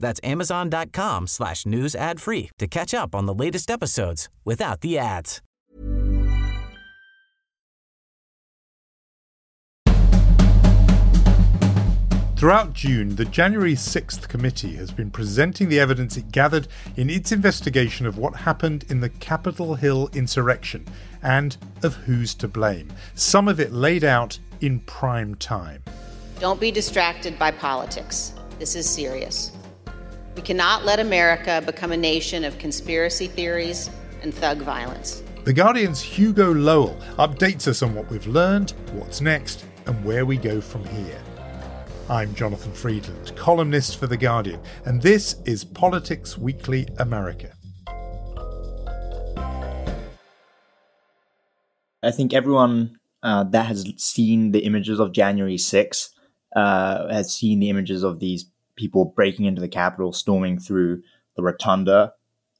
That's amazon.com slash news ad free to catch up on the latest episodes without the ads. Throughout June, the January 6th committee has been presenting the evidence it gathered in its investigation of what happened in the Capitol Hill insurrection and of who's to blame. Some of it laid out in prime time. Don't be distracted by politics. This is serious. We cannot let America become a nation of conspiracy theories and thug violence. The Guardian's Hugo Lowell updates us on what we've learned, what's next, and where we go from here. I'm Jonathan Freedland, columnist for The Guardian, and this is Politics Weekly America. I think everyone uh, that has seen the images of January 6th uh, has seen the images of these people breaking into the Capitol, storming through the rotunda,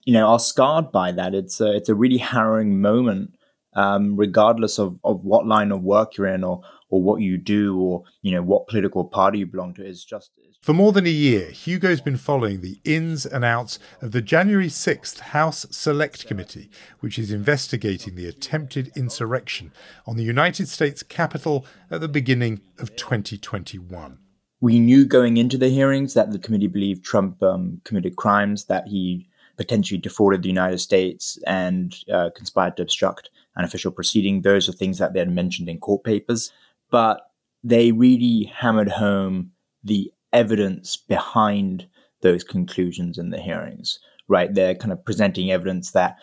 you know, are scarred by that. It's a, it's a really harrowing moment, um, regardless of, of what line of work you're in or or what you do or you know what political party you belong to. It's just for more than a year, Hugo's been following the ins and outs of the January 6th House Select Committee, which is investigating the attempted insurrection on the United States Capitol at the beginning of 2021. We knew going into the hearings that the committee believed Trump um, committed crimes, that he potentially defrauded the United States and uh, conspired to obstruct an official proceeding. Those are things that they had mentioned in court papers, but they really hammered home the evidence behind those conclusions in the hearings, right? They're kind of presenting evidence that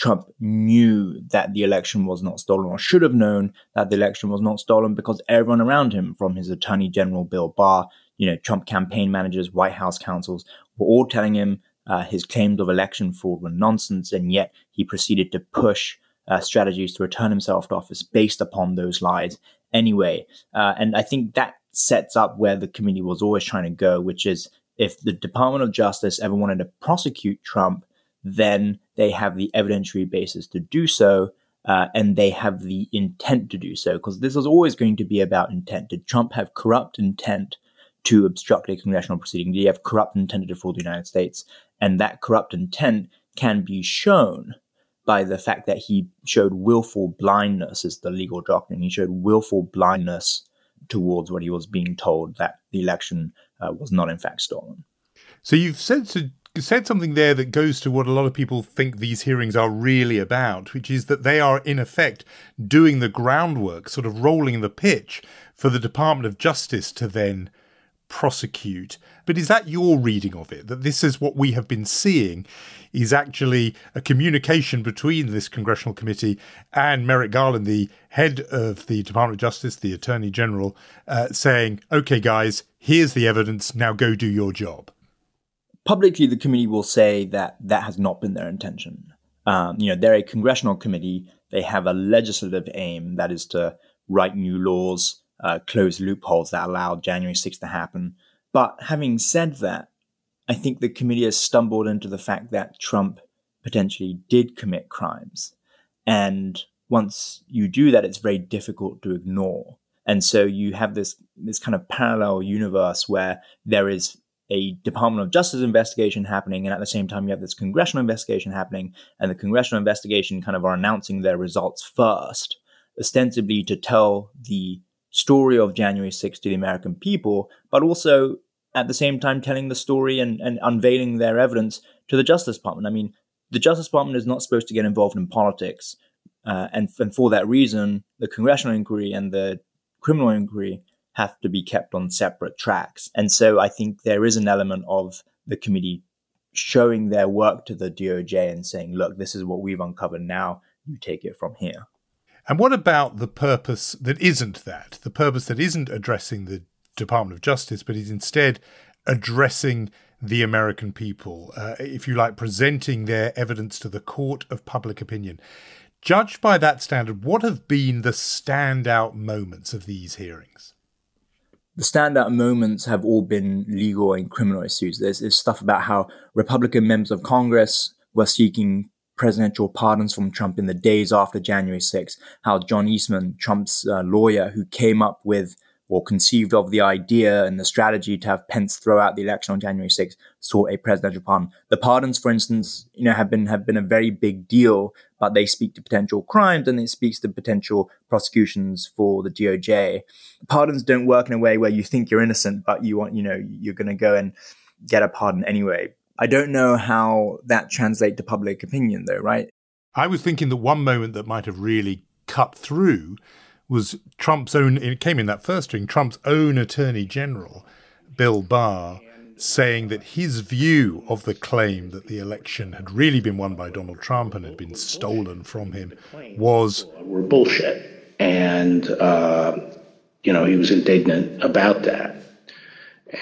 Trump knew that the election was not stolen or should have known that the election was not stolen because everyone around him, from his attorney general Bill Barr, you know, Trump campaign managers, White House counsels, were all telling him uh, his claims of election fraud were nonsense, and yet he proceeded to push uh, strategies to return himself to office based upon those lies anyway. Uh, and I think that sets up where the committee was always trying to go, which is if the Department of Justice ever wanted to prosecute Trump, then they have the evidentiary basis to do so. Uh, and they have the intent to do so, because this is always going to be about intent. Did Trump have corrupt intent to obstruct a congressional proceeding? Did he have corrupt intent to defraud the United States? And that corrupt intent can be shown by the fact that he showed willful blindness, is the legal doctrine. He showed willful blindness towards what he was being told that the election uh, was not in fact stolen. So you've said to, said something there that goes to what a lot of people think these hearings are really about, which is that they are in effect doing the groundwork, sort of rolling the pitch for the Department of Justice to then prosecute. But is that your reading of it? That this is what we have been seeing is actually a communication between this congressional committee and Merrick Garland, the head of the Department of Justice, the Attorney General, uh, saying, okay, guys, here's the evidence, now go do your job. Publicly, the committee will say that that has not been their intention. Um, you know, they're a congressional committee. They have a legislative aim, that is to write new laws, uh, close loopholes that allowed January 6th to happen. But having said that, I think the committee has stumbled into the fact that Trump potentially did commit crimes. And once you do that, it's very difficult to ignore. And so you have this, this kind of parallel universe where there is a Department of Justice investigation happening, and at the same time, you have this congressional investigation happening, and the congressional investigation kind of are announcing their results first, ostensibly to tell the story of January 6th to the American people, but also at the same time telling the story and, and unveiling their evidence to the Justice Department. I mean, the Justice Department is not supposed to get involved in politics. Uh, and, and for that reason, the congressional inquiry and the criminal inquiry have to be kept on separate tracks. And so I think there is an element of the committee showing their work to the DOJ and saying, look, this is what we've uncovered now. You take it from here. And what about the purpose that isn't that? The purpose that isn't addressing the Department of Justice, but is instead addressing the American people, uh, if you like, presenting their evidence to the court of public opinion. Judged by that standard, what have been the standout moments of these hearings? The standout moments have all been legal and criminal issues. There's, there's stuff about how Republican members of Congress were seeking presidential pardons from Trump in the days after January 6, how John Eastman, Trump's uh, lawyer, who came up with or conceived of the idea and the strategy to have Pence throw out the election on January 6th sought a presidential pardon. The pardons, for instance, you know, have been have been a very big deal, but they speak to potential crimes and it speaks to potential prosecutions for the DOJ. Pardons don't work in a way where you think you're innocent, but you want, you know, you're going to go and get a pardon anyway. I don't know how that translates to public opinion, though, right? I was thinking that one moment that might have really cut through was Trump's own, it came in that first string, Trump's own attorney general, Bill Barr, saying that his view of the claim that the election had really been won by Donald Trump and had been stolen from him was were bullshit. And, uh, you know, he was indignant about that.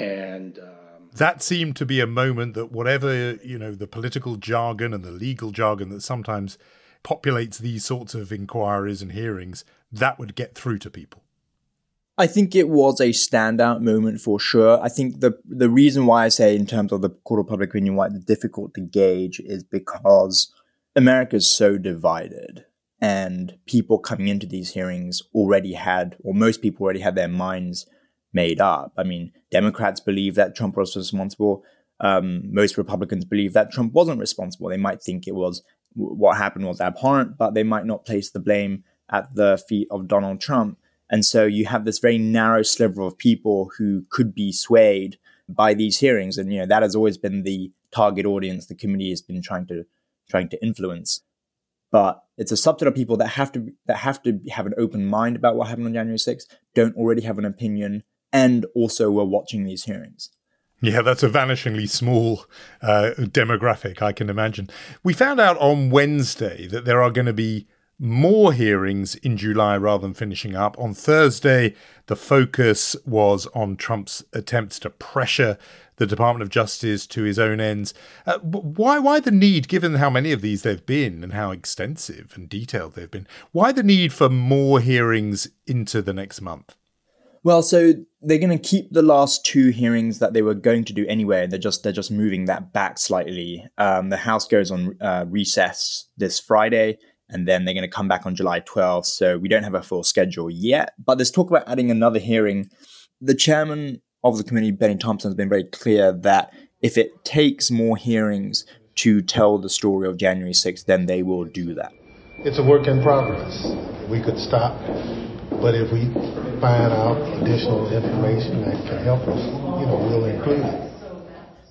And. Um, that seemed to be a moment that whatever you know the political jargon and the legal jargon that sometimes populates these sorts of inquiries and hearings that would get through to people? I think it was a standout moment for sure. I think the the reason why I say in terms of the court of public opinion why it's difficult to gauge is because America is so divided and people coming into these hearings already had or most people already had their minds made up. I mean, Democrats believe that Trump was responsible. Um, most Republicans believe that Trump wasn't responsible. They might think it was what happened was abhorrent, but they might not place the blame at the feet of Donald Trump. And so you have this very narrow sliver of people who could be swayed by these hearings. And, you know, that has always been the target audience the committee has been trying to trying to influence. But it's a subset of people that have to that have to have an open mind about what happened on January 6th, don't already have an opinion, and also were watching these hearings. Yeah, that's a vanishingly small uh, demographic, I can imagine. We found out on Wednesday that there are going to be more hearings in July rather than finishing up. On Thursday, the focus was on Trump's attempts to pressure the Department of Justice to his own ends. Uh, why, why the need, given how many of these they've been and how extensive and detailed they've been? Why the need for more hearings into the next month? Well, so they're going to keep the last two hearings that they were going to do anyway. They're just they're just moving that back slightly. Um, the House goes on uh, recess this Friday, and then they're going to come back on July 12th. So we don't have a full schedule yet, but there's talk about adding another hearing. The chairman of the committee, Benny Thompson, has been very clear that if it takes more hearings to tell the story of January 6th, then they will do that. It's a work in progress. We could stop, but if we find out additional information that can help us, you know, we'll include it.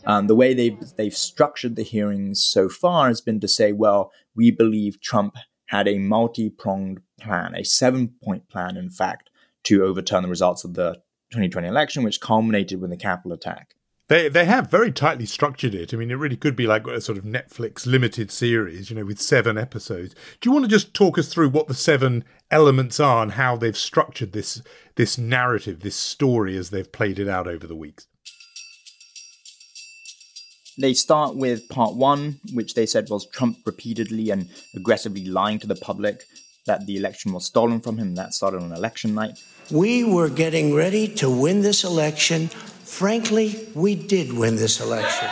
Um, the way they've, they've structured the hearings so far has been to say, well, we believe Trump had a multi pronged plan, a seven point plan, in fact, to overturn the results of the 2020 election, which culminated with the Capitol attack. They they have very tightly structured it. I mean, it really could be like a sort of Netflix limited series, you know, with seven episodes. Do you want to just talk us through what the seven elements are and how they've structured this this narrative, this story as they've played it out over the weeks? They start with part one, which they said was Trump repeatedly and aggressively lying to the public that the election was stolen from him. That started on election night. We were getting ready to win this election. Frankly, we did win this election.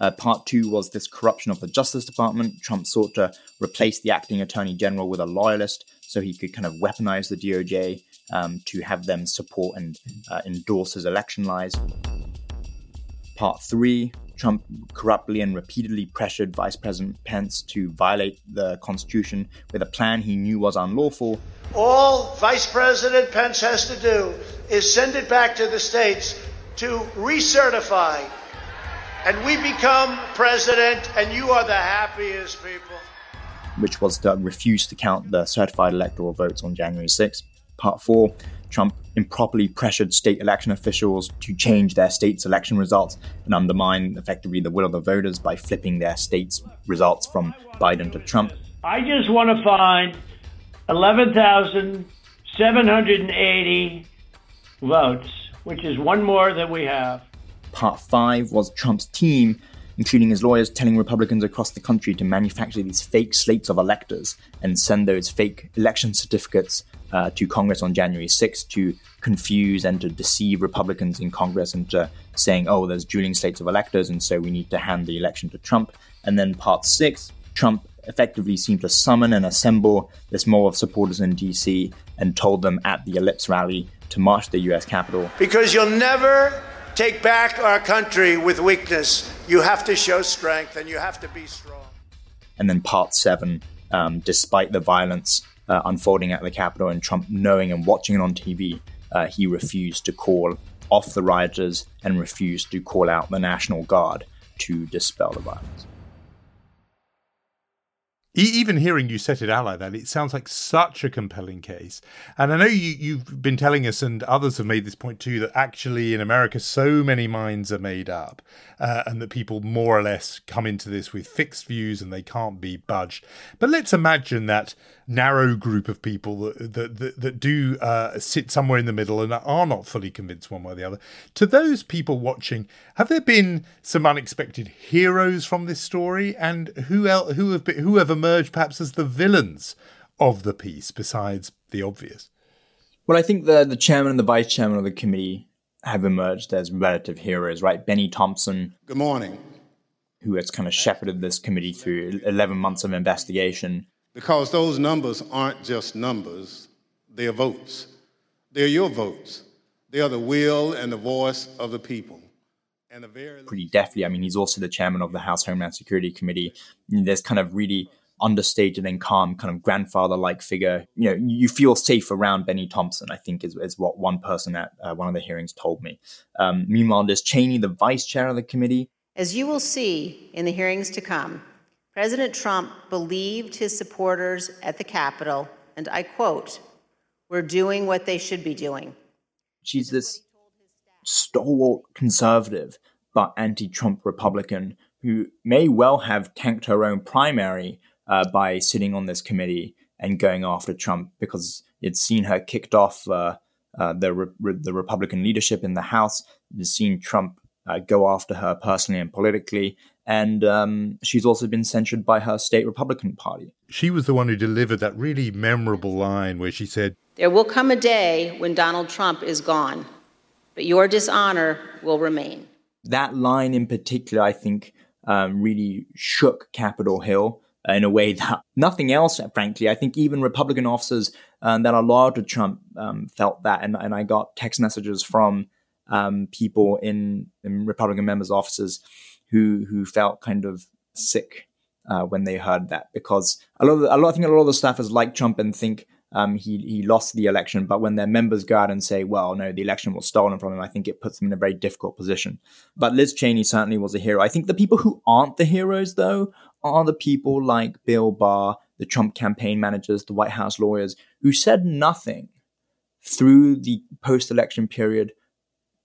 Uh, part two was this corruption of the Justice Department. Trump sought to replace the acting attorney general with a loyalist so he could kind of weaponize the DOJ um, to have them support and uh, endorse his election lies. Part three Trump corruptly and repeatedly pressured Vice President Pence to violate the Constitution with a plan he knew was unlawful. All Vice President Pence has to do is send it back to the states to recertify, and we become president, and you are the happiest people. Which was to refuse to count the certified electoral votes on January 6th. Part four Trump improperly pressured state election officials to change their state's election results and undermine effectively the will of the voters by flipping their state's results from Biden to Trump. I just want to find 11,780 votes, which is one more than we have. Part five was Trump's team, including his lawyers, telling Republicans across the country to manufacture these fake slates of electors and send those fake election certificates uh, to Congress on January 6th to confuse and to deceive Republicans in Congress into saying, oh, there's dueling slates of electors, and so we need to hand the election to Trump. And then part six, Trump effectively seemed to summon and assemble this mob of supporters in DC and told them at the Ellipse rally to march to the US Capitol. Because you'll never take back our country with weakness. You have to show strength and you have to be strong. And then part seven, um, despite the violence uh, unfolding at the Capitol and Trump knowing and watching it on TV, uh, he refused to call off the rioters and refused to call out the National Guard to dispel the violence even hearing you set it out like that, it sounds like such a compelling case. And I know you, you've been telling us, and others have made this point too, that actually in America, so many minds are made up, uh, and that people more or less come into this with fixed views and they can't be budged. But let's imagine that narrow group of people that that, that, that do uh, sit somewhere in the middle and are not fully convinced one way or the other. To those people watching, have there been some unexpected heroes from this story, and who else, who have been, who have emerged perhaps as the villains of the piece besides the obvious? Well, I think the the chairman and the vice chairman of the committee have emerged as relative heroes, right? Benny Thompson. Good morning. Who has kind of shepherded this committee through 11 months of investigation because those numbers aren't just numbers, they are votes. They're your votes. They are the will and the voice of the people. And the very pretty deftly. I mean, he's also the chairman of the House Homeland Security Committee. There's kind of really understated and calm, kind of grandfather-like figure. You know, you feel safe around Benny Thompson. I think is, is what one person at uh, one of the hearings told me. Um, meanwhile, there's Cheney, the vice chair of the committee. As you will see in the hearings to come, President Trump believed his supporters at the Capitol, and I quote, we're doing what they should be doing. She's this stalwart conservative, but anti Trump Republican who may well have tanked her own primary uh, by sitting on this committee and going after Trump because it's seen her kicked off uh, uh, the, re- the Republican leadership in the House. It's seen Trump uh, go after her personally and politically. And um, she's also been censured by her state Republican Party. She was the one who delivered that really memorable line where she said, There will come a day when Donald Trump is gone, but your dishonor will remain. That line in particular, I think, um, really shook Capitol Hill in a way that nothing else, frankly. I think even Republican officers um, that are loyal to Trump um, felt that. And, and I got text messages from um, people in, in, Republican members' offices who who felt kind of sick uh, when they heard that because a lot, of a lot, I think a lot of the staffers like Trump and think um, he he lost the election, but when their members go out and say, "Well, no, the election was stolen from him," I think it puts them in a very difficult position. But Liz Cheney certainly was a hero. I think the people who aren't the heroes, though, are the people like Bill Barr, the Trump campaign managers, the White House lawyers, who said nothing through the post-election period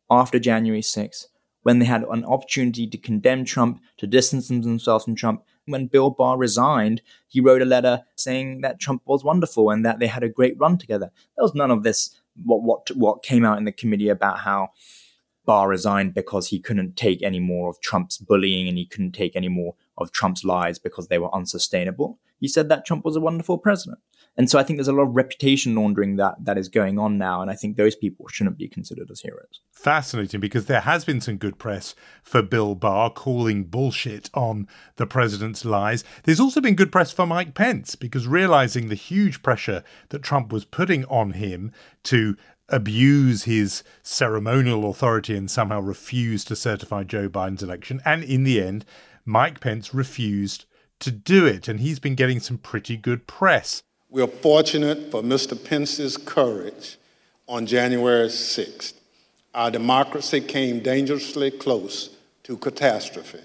after January 6th, when they had an opportunity to condemn Trump, to distance themselves from Trump. When Bill Barr resigned, he wrote a letter saying that Trump was wonderful and that they had a great run together. There was none of this what what what came out in the committee about how Barr resigned because he couldn't take any more of Trump's bullying and he couldn't take any more of Trump's lies because they were unsustainable. He said that Trump was a wonderful president. And so I think there's a lot of reputation laundering that that is going on now, and I think those people shouldn't be considered as heroes. Fascinating, because there has been some good press for Bill Barr calling bullshit on the president's lies. There's also been good press for Mike Pence, because realizing the huge pressure that Trump was putting on him to abuse his ceremonial authority and somehow refuse to certify Joe Biden's election, and in the end, Mike Pence refused to do it, and he's been getting some pretty good press. We are fortunate for Mr. Pence's courage on January 6th. Our democracy came dangerously close to catastrophe.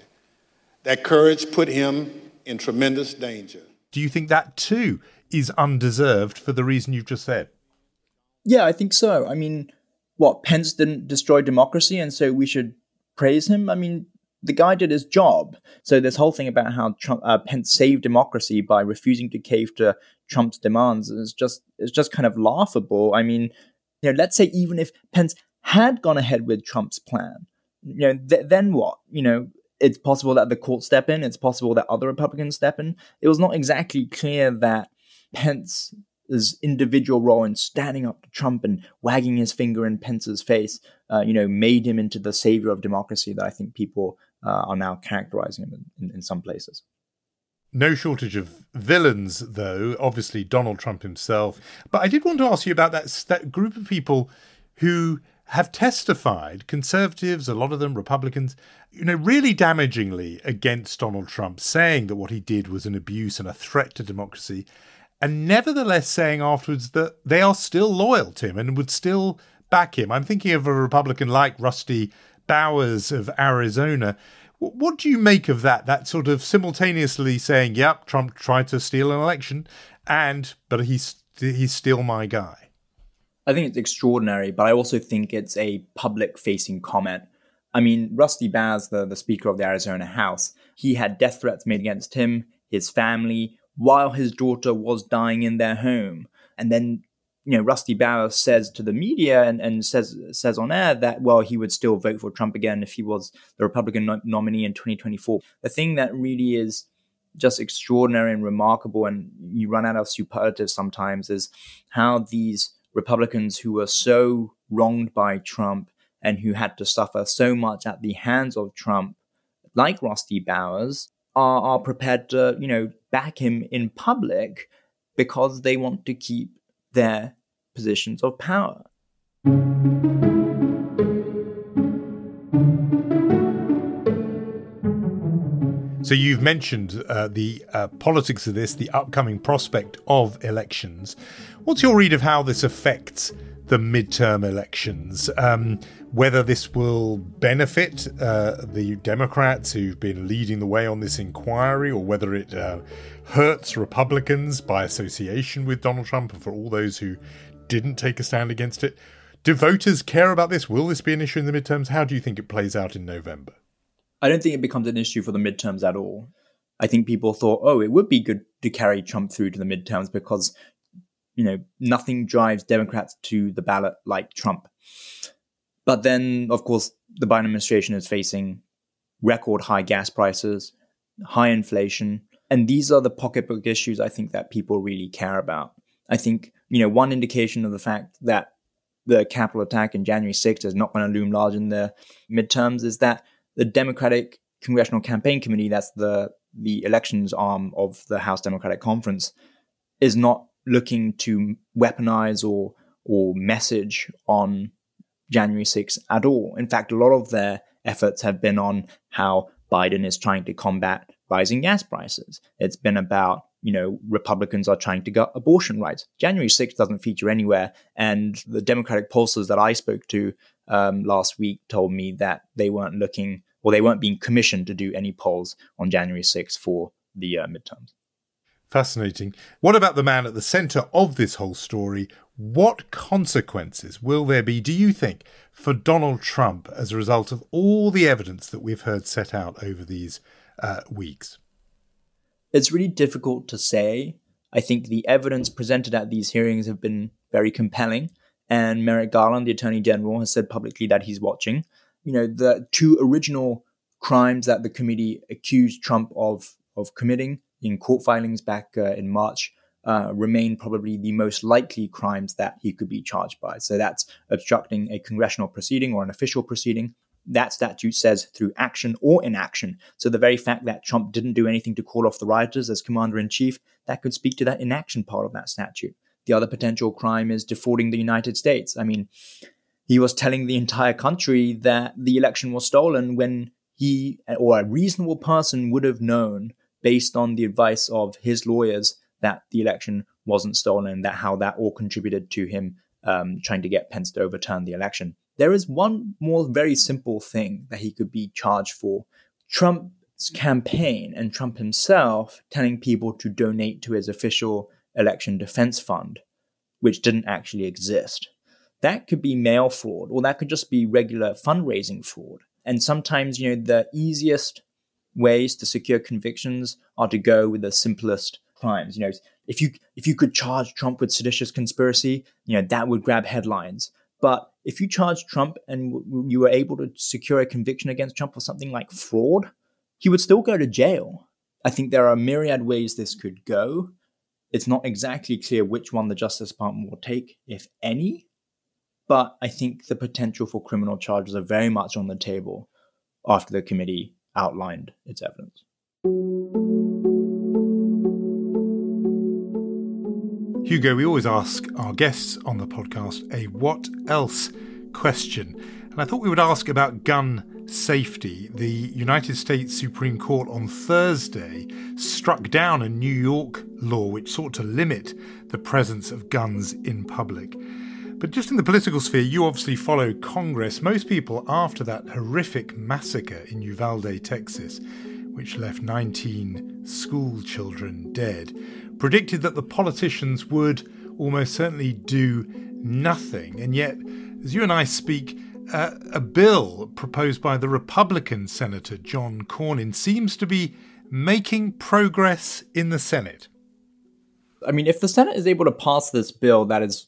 That courage put him in tremendous danger. Do you think that too is undeserved for the reason you've just said? Yeah, I think so. I mean, what, Pence didn't destroy democracy and so we should praise him? I mean, the guy did his job. So this whole thing about how Trump, uh, Pence saved democracy by refusing to cave to Trump's demands is just is just kind of laughable. I mean, you know, let's say even if Pence had gone ahead with Trump's plan, you know, th- then what? You know, it's possible that the court step in. It's possible that other Republicans step in. It was not exactly clear that Pence's individual role in standing up to Trump and wagging his finger in Pence's face, uh, you know, made him into the savior of democracy that I think people Uh, are now characterizing him in, in, in some places. No shortage of villains, though. Obviously, Donald Trump himself. But I did want to ask you about that, that group of people who have testified, conservatives, a lot of them Republicans, you know, really damagingly against Donald Trump, saying that what he did was an abuse and a threat to democracy, and nevertheless saying afterwards that they are still loyal to him and would still back him. I'm thinking of a Republican like Rusty Bowers of Arizona. What do you make of that? That sort of simultaneously saying, "Yep, Trump tried to steal an election," and but he's he's still my guy. I think it's extraordinary, but I also think it's a public facing comment. I mean, Rusty Bowers, the, the Speaker of the Arizona House, he had death threats made against him, his family, while his daughter was dying in their home. And then, you know, Rusty Bowers says to the media and, and says says on air that, well, he would still vote for Trump again if he was the Republican no- nominee in 2024. The thing that really is just extraordinary and remarkable, and you run out of superlatives sometimes, is how these Republicans who were so wronged by Trump and who had to suffer so much at the hands of Trump, like Rusty Bowers, are, are prepared to, you know, back him in public because they want to keep their positions of power. So you've mentioned uh, the uh, politics of this, the upcoming prospect of elections. What's your read of how this affects the midterm elections? Um, whether this will benefit uh, the Democrats who've been leading the way on this inquiry, or whether it uh, hurts Republicans by association with Donald Trump, and for all those who didn't take a stand against it. Do voters care about this? Will this be an issue in the midterms? How do you think it plays out in November? I don't think it becomes an issue for the midterms at all. I think people thought, oh, it would be good to carry Trump through to the midterms because, you know, nothing drives Democrats to the ballot like Trump. But then, of course, the Biden administration is facing record high gas prices, high inflation, and these are the pocketbook issues I think that people really care about. I think, you know, one indication of the fact that the Capitol attack in January 6th is not going to loom large in the midterms is that the Democratic Congressional Campaign Committee, that's the the elections arm of the House Democratic Conference, is not looking to weaponize or or message on January 6th at all. In fact, a lot of their efforts have been on how Biden is trying to combat rising gas prices. It's been about, you know, Republicans are trying to get abortion rights. January 6th doesn't feature anywhere. And the Democratic pollsters that I spoke to um, last week told me that they weren't looking or they weren't being commissioned to do any polls on January 6th for the uh, midterms. Fascinating. What about the man at the centre of this whole story? What consequences will there be, do you think, for Donald Trump as a result of all the evidence that we've heard set out over these uh, weeks? It's really difficult to say. I think the evidence presented at these hearings have been very compelling. And Merrick Garland, the Attorney General, has said publicly that he's watching. You know, the two original crimes that the committee accused Trump of of committing in court filings back uh, in March uh, remain probably the most likely crimes that he could be charged by. So that's obstructing a congressional proceeding or an official proceeding. That statute says through action or inaction. So the very fact that Trump didn't do anything to call off the rioters as commander in chief, that could speak to that inaction part of that statute. The other potential crime is defrauding the United States. I mean, he was telling the entire country that the election was stolen when he or a reasonable person would have known, based on the advice of his lawyers, that the election wasn't stolen, that how that all contributed to him um, trying to get Pence to overturn the election. There is one more very simple thing that he could be charged for. Trump's campaign and Trump himself telling people to donate to his official election defense fund, which didn't actually exist. That could be mail fraud, or that could just be regular fundraising fraud. And sometimes, you know, the easiest ways to secure convictions are to go with the simplest crimes. You know, if you if you could charge Trump with seditious conspiracy, you know, that would grab headlines. But if you charge Trump and you were able to secure a conviction against Trump for something like fraud, he would still go to jail. I think there are myriad ways this could go. It's not exactly clear which one the Justice Department will take, if any. But I think the potential for criminal charges are very much on the table after the committee outlined its evidence. Hugo, we always ask our guests on the podcast a what else question. And I thought we would ask about gun safety. The United States Supreme Court on Thursday struck down a New York law which sought to limit the presence of guns in public. But just in the political sphere, you obviously follow Congress. Most people, after that horrific massacre in Uvalde, Texas, which left 19 school children dead, predicted that the politicians would almost certainly do nothing. And yet, as you and I speak, uh, a bill proposed by the Republican Senator John Cornyn seems to be making progress in the Senate. I mean, if the Senate is able to pass this bill that is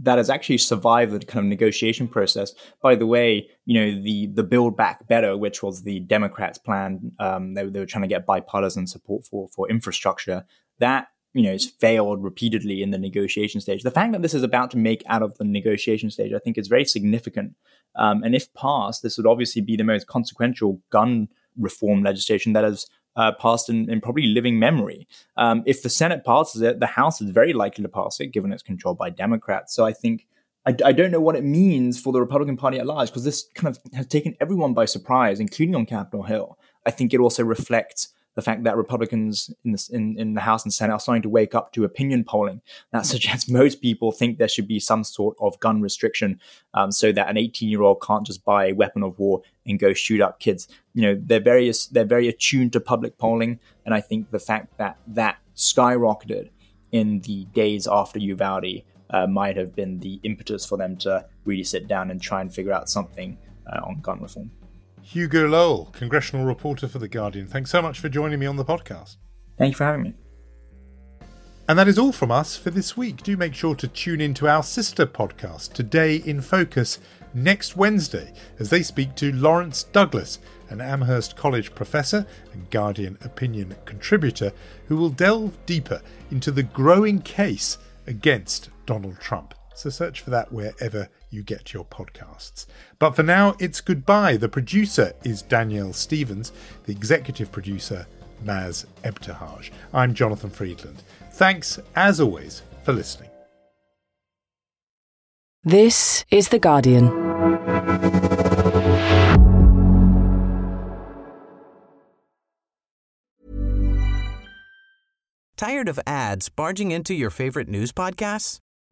that has actually survived the kind of negotiation process. By the way, you know the the Build Back Better, which was the Democrats' plan, um, they, they were trying to get bipartisan support for for infrastructure. That you know has failed repeatedly in the negotiation stage. The fact that this is about to make out of the negotiation stage, I think, is very significant. Um, and if passed, this would obviously be the most consequential gun reform legislation that has uh, passed in, in, probably living memory. Um, if the Senate passes it, the House is very likely to pass it, given it's controlled by Democrats. So I think I, I don't know what it means for the Republican Party at large, because this kind of has taken everyone by surprise, including on Capitol Hill. I think it also reflects the fact that Republicans in the, in, in the House and Senate are starting to wake up to opinion polling that suggests most people think there should be some sort of gun restriction um, so that an 18 year old can't just buy a weapon of war and go shoot up kids. You know, they're very, they're very attuned to public polling. And I think the fact that that skyrocketed in the days after Uvalde uh, might have been the impetus for them to really sit down and try and figure out something uh, on gun reform. Hugo Lowell, congressional reporter for The Guardian. Thanks so much for joining me on the podcast. Thank you for having me. And that is all from us for this week. Do make sure to tune in to our sister podcast, Today in Focus, next Wednesday, as they speak to Lawrence Douglas, an Amherst College professor and Guardian opinion contributor, who will delve deeper into the growing case against Donald Trump. So search for that wherever you get your podcasts. But for now, it's goodbye. The producer is Danielle Stevens, the executive producer, Maz Ebtehaj. I'm Jonathan Freedland. Thanks, as always, for listening. This is The Guardian. Tired of ads barging into your favorite news podcasts?